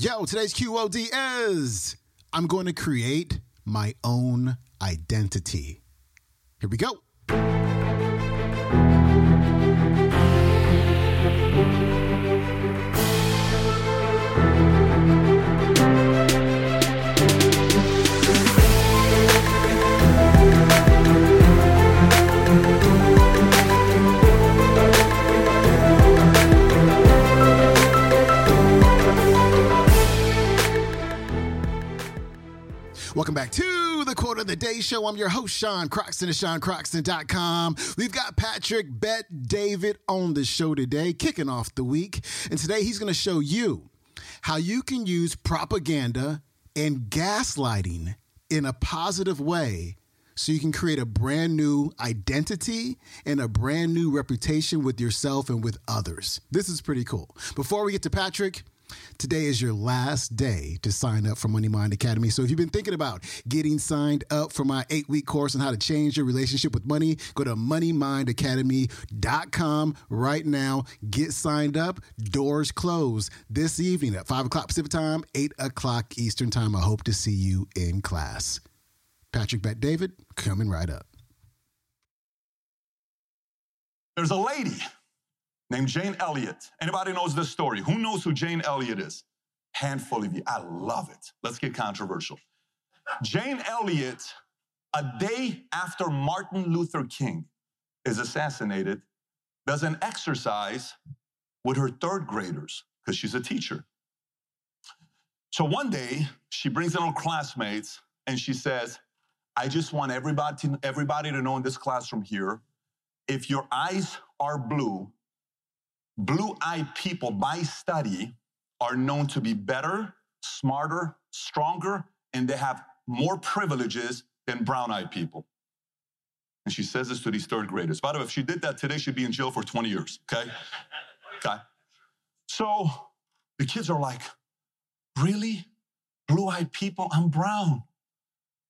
Yo, today's QOD is I'm going to create my own identity. Here we go. Welcome back to the Quote of the Day Show. I'm your host, Sean Croxton of SeanCroxton.com. We've got Patrick Bet David on the show today, kicking off the week. And today he's going to show you how you can use propaganda and gaslighting in a positive way so you can create a brand new identity and a brand new reputation with yourself and with others. This is pretty cool. Before we get to Patrick, Today is your last day to sign up for Money Mind Academy. So if you've been thinking about getting signed up for my eight week course on how to change your relationship with money, go to moneymindacademy.com right now. Get signed up. Doors close this evening at 5 o'clock Pacific time, 8 o'clock Eastern time. I hope to see you in class. Patrick Bet David coming right up. There's a lady named Jane Elliott. Anybody knows this story? Who knows who Jane Elliott is? Handful of you. I love it. Let's get controversial. Jane Elliott, a day after Martin Luther King is assassinated, does an exercise with her third graders because she's a teacher. So one day, she brings in her classmates and she says, I just want everybody to, everybody to know in this classroom here if your eyes are blue, blue eyed people by study are known to be better, smarter, stronger, and they have more privileges than brown eyed people. And she says this to these third graders. By the way, if she did that today, she'd be in jail for 20 years, okay? Okay. So the kids are like, really? Blue eyed people? I'm brown.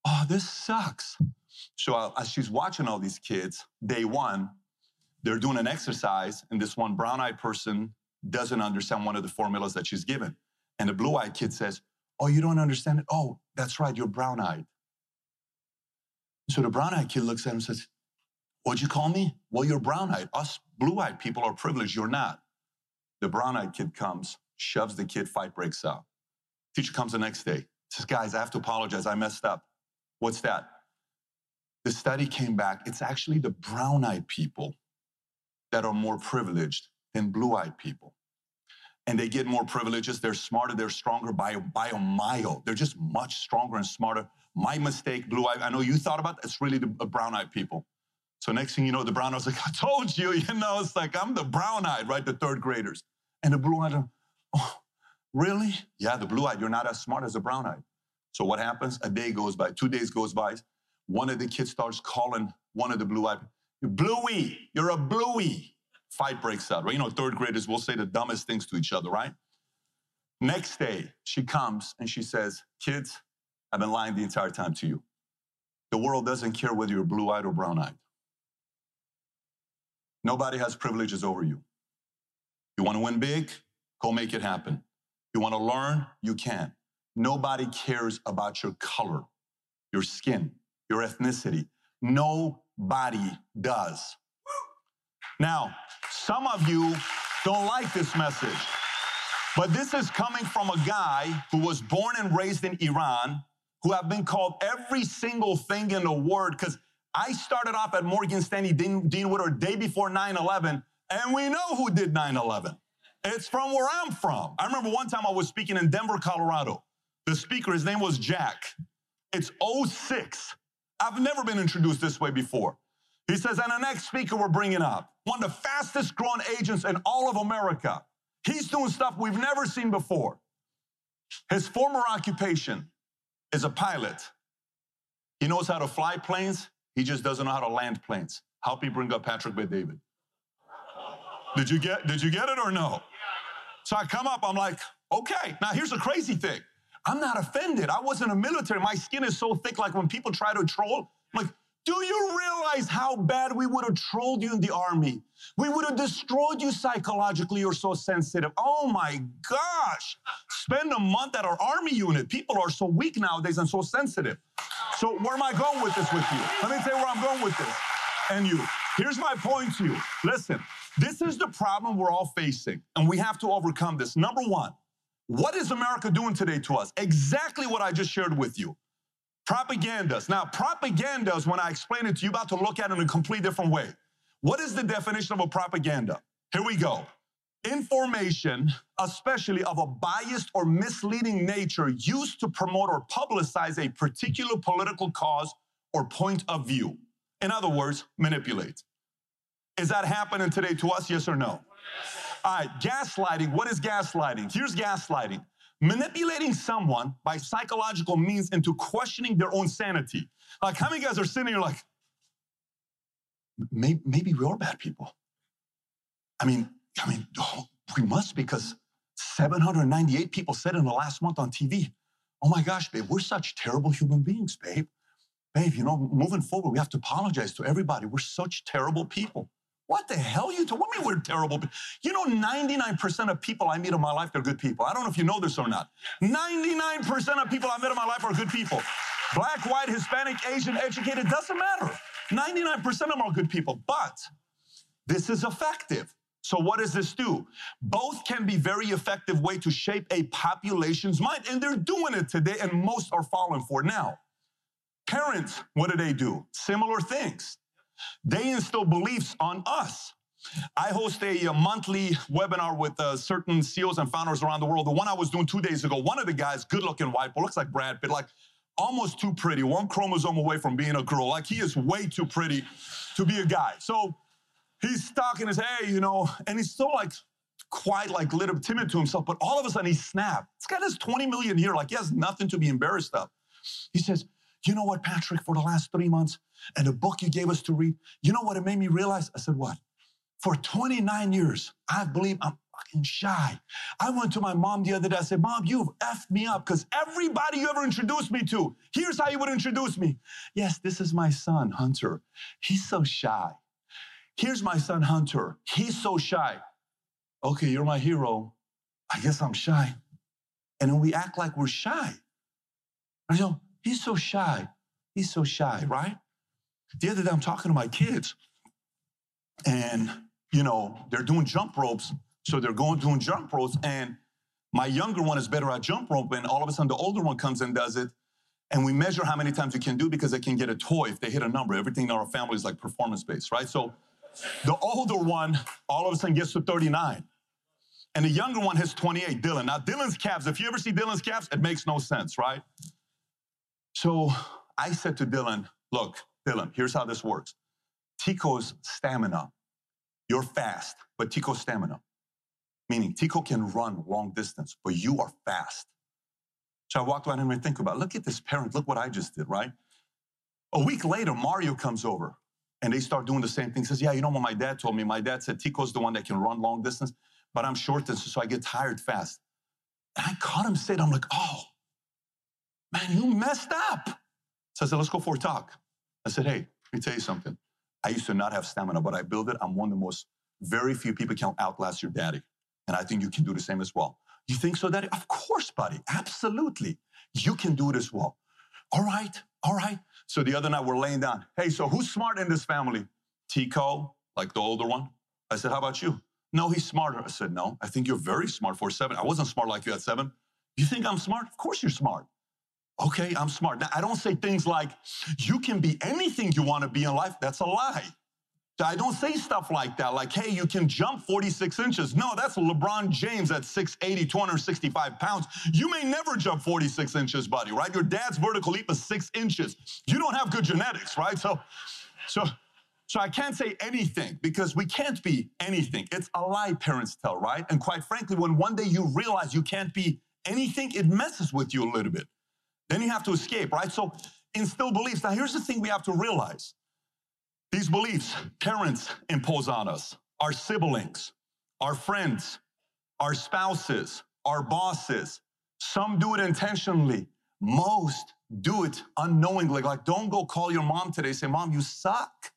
Oh, this sucks. So uh, as she's watching all these kids, day one, they're doing an exercise, and this one brown eyed person doesn't understand one of the formulas that she's given. And the blue eyed kid says, Oh, you don't understand it? Oh, that's right, you're brown eyed. So the brown eyed kid looks at him and says, What'd you call me? Well, you're brown eyed. Us blue eyed people are privileged, you're not. The brown eyed kid comes, shoves the kid, fight breaks out. Teacher comes the next day, says, Guys, I have to apologize, I messed up. What's that? The study came back, it's actually the brown eyed people that are more privileged than blue eyed people. And they get more privileges. They're smarter. They're stronger by, by a mile. They're just much stronger and smarter. My mistake, blue eyed. I know you thought about. It's really the brown eyed people. So next thing you know, the brown eyes like, I told you, you know, it's like I'm the brown eyed, right? The third graders. And the blue eyed, oh, really? Yeah, the blue eyed, you're not as smart as the brown eyed. So what happens? A day goes by, two days goes by. One of the kids starts calling one of the blue eyed Bluey, you're a bluey. Fight breaks out, right? You know, third graders will say the dumbest things to each other, right? Next day, she comes and she says, Kids, I've been lying the entire time to you. The world doesn't care whether you're blue eyed or brown eyed. Nobody has privileges over you. You want to win big? Go make it happen. You want to learn? You can. Nobody cares about your color, your skin, your ethnicity. No body does. Now, some of you don't like this message, but this is coming from a guy who was born and raised in Iran, who have been called every single thing in the word, because I started off at Morgan Stanley Dean, Dean Witter day before 9 11, and we know who did 9 11. It's from where I'm from. I remember one time I was speaking in Denver, Colorado. The speaker, his name was Jack. It's 06. I've never been introduced this way before. He says, and the next speaker we're bringing up, one of the fastest growing agents in all of America. He's doing stuff we've never seen before. His former occupation is a pilot. He knows how to fly planes. He just doesn't know how to land planes. Help me bring up Patrick Bet David. Did you get did you get it or no? So I come up, I'm like, okay. Now here's the crazy thing. I'm not offended. I wasn't a military. My skin is so thick, like when people try to troll, I'm like, Do you realize how bad we would have trolled you in the army? We would have destroyed you psychologically. You're so sensitive. Oh my gosh. Spend a month at our army unit. People are so weak nowadays and so sensitive. So, where am I going with this with you? Let me tell you where I'm going with this. And you. Here's my point to you. Listen, this is the problem we're all facing, and we have to overcome this. Number one, what is America doing today to us? Exactly what I just shared with you. Propagandas. Now, propagandas, when I explain it to you, about to look at it in a completely different way. What is the definition of a propaganda? Here we go. Information, especially of a biased or misleading nature, used to promote or publicize a particular political cause or point of view. In other words, manipulate. Is that happening today to us? Yes or no? All right, gaslighting. What is gaslighting? Here's gaslighting manipulating someone by psychological means into questioning their own sanity. Like, how many guys are sitting here like, maybe, maybe we are bad people? I mean, I mean, oh, we must because 798 people said in the last month on TV, oh my gosh, babe, we're such terrible human beings, babe. Babe, you know, moving forward, we have to apologize to everybody. We're such terrible people. What the hell you you mean we're terrible? You know, 99% of people I meet in my life, they're good people. I don't know if you know this or not. 99% of people I met in my life are good people. Black, white, Hispanic, Asian, educated, doesn't matter. 99% of them are good people. But this is effective. So what does this do? Both can be very effective way to shape a population's mind, and they're doing it today, and most are falling for it now. Parents, what do they do? Similar things. They instill beliefs on us. I host a, a monthly webinar with uh, certain CEOs and founders around the world. The one I was doing two days ago, one of the guys, good looking white boy, looks like Brad Pitt, like almost too pretty, one chromosome away from being a girl. Like he is way too pretty to be a guy. So he's talking his, hey, you know, and he's still like quite like little timid to himself, but all of a sudden he snapped. This guy has 20 million year, like he has nothing to be embarrassed of. He says, you know what, Patrick, for the last three months and the book you gave us to read, you know what it made me realize? I said, what? For 29 years, I believe I'm fucking shy. I went to my mom the other day. I said, Mom, you've effed me up because everybody you ever introduced me to, here's how you would introduce me. Yes, this is my son, Hunter. He's so shy. Here's my son, Hunter. He's so shy. Okay, you're my hero. I guess I'm shy. And then we act like we're shy. You know, He's so shy. He's so shy, right? The other day, I'm talking to my kids, and you know, they're doing jump ropes. So they're going doing jump ropes, and my younger one is better at jump rope, and all of a sudden the older one comes and does it. And we measure how many times you can do because they can get a toy if they hit a number. Everything in our family is like performance based, right? So the older one all of a sudden gets to 39. And the younger one has 28, Dylan. Now, Dylan's calves, if you ever see Dylan's calves, it makes no sense, right? So I said to Dylan, look, Dylan, here's how this works. Tico's stamina, you're fast, but Tico's stamina, meaning Tico can run long distance, but you are fast. So I walked around and I think about, look at this parent, look what I just did, right? A week later, Mario comes over and they start doing the same thing. Says, yeah, you know what my dad told me? My dad said Tico's the one that can run long distance, but I'm short distance, so I get tired fast. And I caught him saying, I'm like, oh, man, you messed up. So I said, let's go for a talk. I said, hey, let me tell you something. I used to not have stamina, but I built it. I'm one of the most, very few people can outlast your daddy. And I think you can do the same as well. You think so, daddy? Of course, buddy. Absolutely. You can do it as well. All right. All right. So the other night we're laying down. Hey, so who's smart in this family? Tico, like the older one. I said, how about you? No, he's smarter. I said, no, I think you're very smart for seven. I wasn't smart like you at seven. You think I'm smart? Of course you're smart. Okay, I'm smart. Now, I don't say things like, you can be anything you want to be in life. That's a lie. I don't say stuff like that, like, hey, you can jump 46 inches. No, that's LeBron James at 6'80, 265 pounds. You may never jump 46 inches, buddy, right? Your dad's vertical leap is six inches. You don't have good genetics, right? So, so, so I can't say anything because we can't be anything. It's a lie parents tell, right? And quite frankly, when one day you realize you can't be anything, it messes with you a little bit. Then you have to escape, right? So instill beliefs. Now, here's the thing we have to realize these beliefs parents impose on us, our siblings, our friends, our spouses, our bosses. Some do it intentionally, most do it unknowingly. Like, don't go call your mom today. Say, Mom, you suck.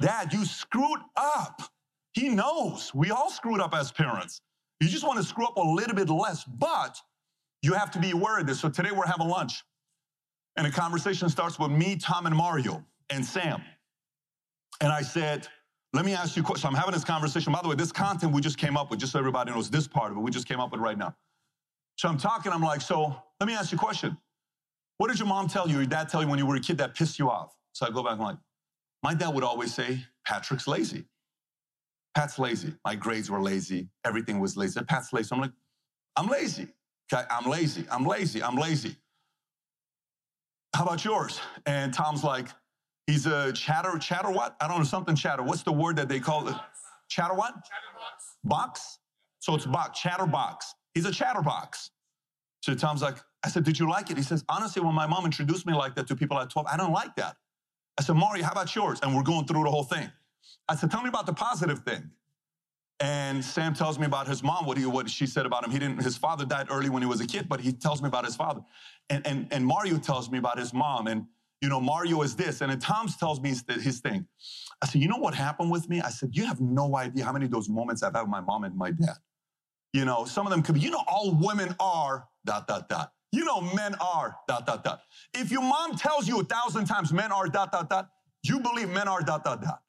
Dad, you screwed up. He knows. We all screwed up as parents. You just want to screw up a little bit less, but you have to be aware of this. So today we're having lunch, and a conversation starts with me, Tom, and Mario, and Sam. And I said, let me ask you a question. I'm having this conversation. By the way, this content we just came up with, just so everybody knows this part of it, we just came up with right now. So I'm talking, I'm like, so let me ask you a question. What did your mom tell you, your dad tell you when you were a kid that pissed you off? So I go back, I'm like, my dad would always say, Patrick's lazy. Pat's lazy. My grades were lazy. Everything was lazy. Pat's lazy. I'm like, I'm lazy. Okay, I'm lazy. I'm lazy. I'm lazy. How about yours? And Tom's like, he's a chatter, chatter what? I don't know, something chatter. What's the word that they call it? Chatter what? Chatterbox. Box? So it's box, chatterbox. He's a chatterbox. So Tom's like, I said, did you like it? He says, honestly, when my mom introduced me like that to people at 12, I don't like that. I said, Mario, how about yours? And we're going through the whole thing. I said, tell me about the positive thing. And Sam tells me about his mom, what, he, what she said about him. He didn't, his father died early when he was a kid, but he tells me about his father. And, and, and Mario tells me about his mom. And, you know, Mario is this. And then Tom's tells me his, his thing. I said, you know what happened with me? I said, you have no idea how many of those moments I've had with my mom and my dad. You know, some of them could be, you know, all women are dot, dot, dot. You know, men are dot, dot, dot. If your mom tells you a thousand times men are dot, dot, dot, you believe men are dot, dot, dot.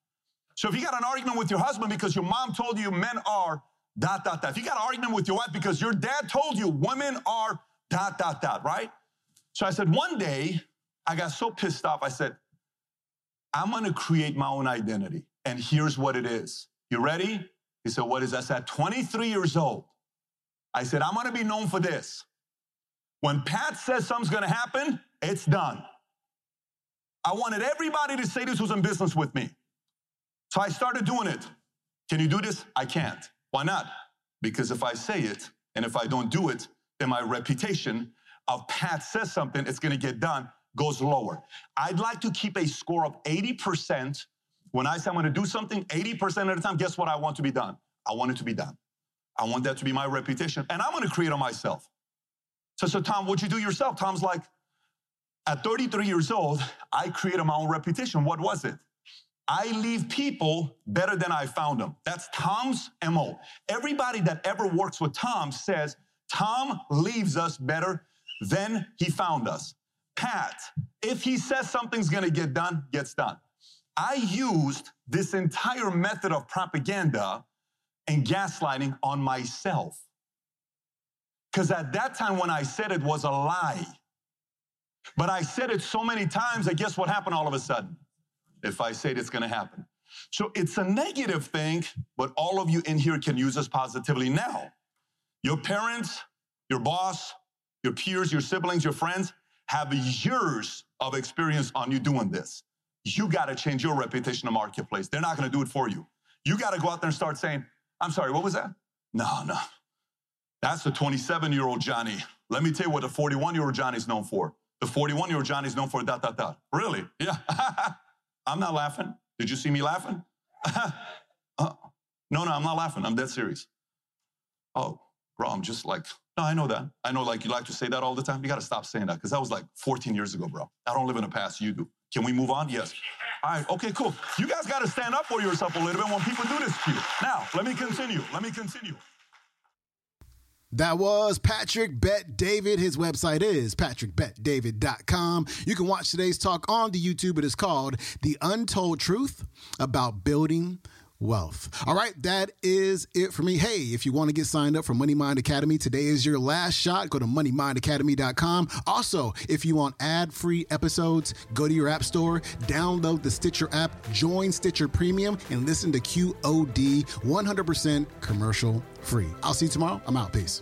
So if you got an argument with your husband because your mom told you men are dot, dot, dot. If you got an argument with your wife because your dad told you women are dot, dot, dot, right? So I said, one day, I got so pissed off, I said, I'm gonna create my own identity. And here's what it is. You ready? He said, What is that? I said, 23 years old. I said, I'm gonna be known for this. When Pat says something's gonna happen, it's done. I wanted everybody to say this was in business with me. So I started doing it. Can you do this? I can't. Why not? Because if I say it and if I don't do it, then my reputation of Pat says something, it's gonna get done, goes lower. I'd like to keep a score of 80%. When I say I'm gonna do something, 80% of the time, guess what I want to be done? I want it to be done. I want that to be my reputation, and I'm gonna create it myself. So, so Tom, what'd you do yourself? Tom's like, at 33 years old, I created my own reputation. What was it? I leave people better than I found them. That's Tom's MO. Everybody that ever works with Tom says, Tom leaves us better than he found us. Pat, if he says something's gonna get done, gets done. I used this entire method of propaganda and gaslighting on myself. Because at that time, when I said it was a lie, but I said it so many times that guess what happened all of a sudden? If I say it, it's gonna happen. So it's a negative thing, but all of you in here can use this positively now. Your parents, your boss, your peers, your siblings, your friends have years of experience on you doing this. You got to change your reputation in the marketplace. They're not going to do it for you. You got to go out there and start saying, I'm sorry, what was that? No, no. That's the 27 year old Johnny. Let me tell you what the 41 year old Johnny's known for. The 41 year old Johnny's known for dot, dot, dot. Really? Yeah. I'm not laughing. Did you see me laughing? uh, no, no, I'm not laughing. I'm dead serious. Oh, bro, I'm just like, no, I know that. I know, like, you like to say that all the time. You got to stop saying that because that was like 14 years ago, bro. I don't live in the past. You do. Can we move on? Yes. All right. Okay, cool. You guys got to stand up for yourself a little bit when people do this to you. Now, let me continue. Let me continue. That was Patrick Bet David. His website is patrickbetdavid.com. You can watch today's talk on the YouTube. It is called The Untold Truth About Building wealth. All right, that is it for me. Hey, if you want to get signed up for Money Mind Academy, today is your last shot. Go to moneymindacademy.com. Also, if you want ad free episodes, go to your app store, download the Stitcher app, join Stitcher Premium, and listen to QOD 100% commercial free. I'll see you tomorrow. I'm out. Peace.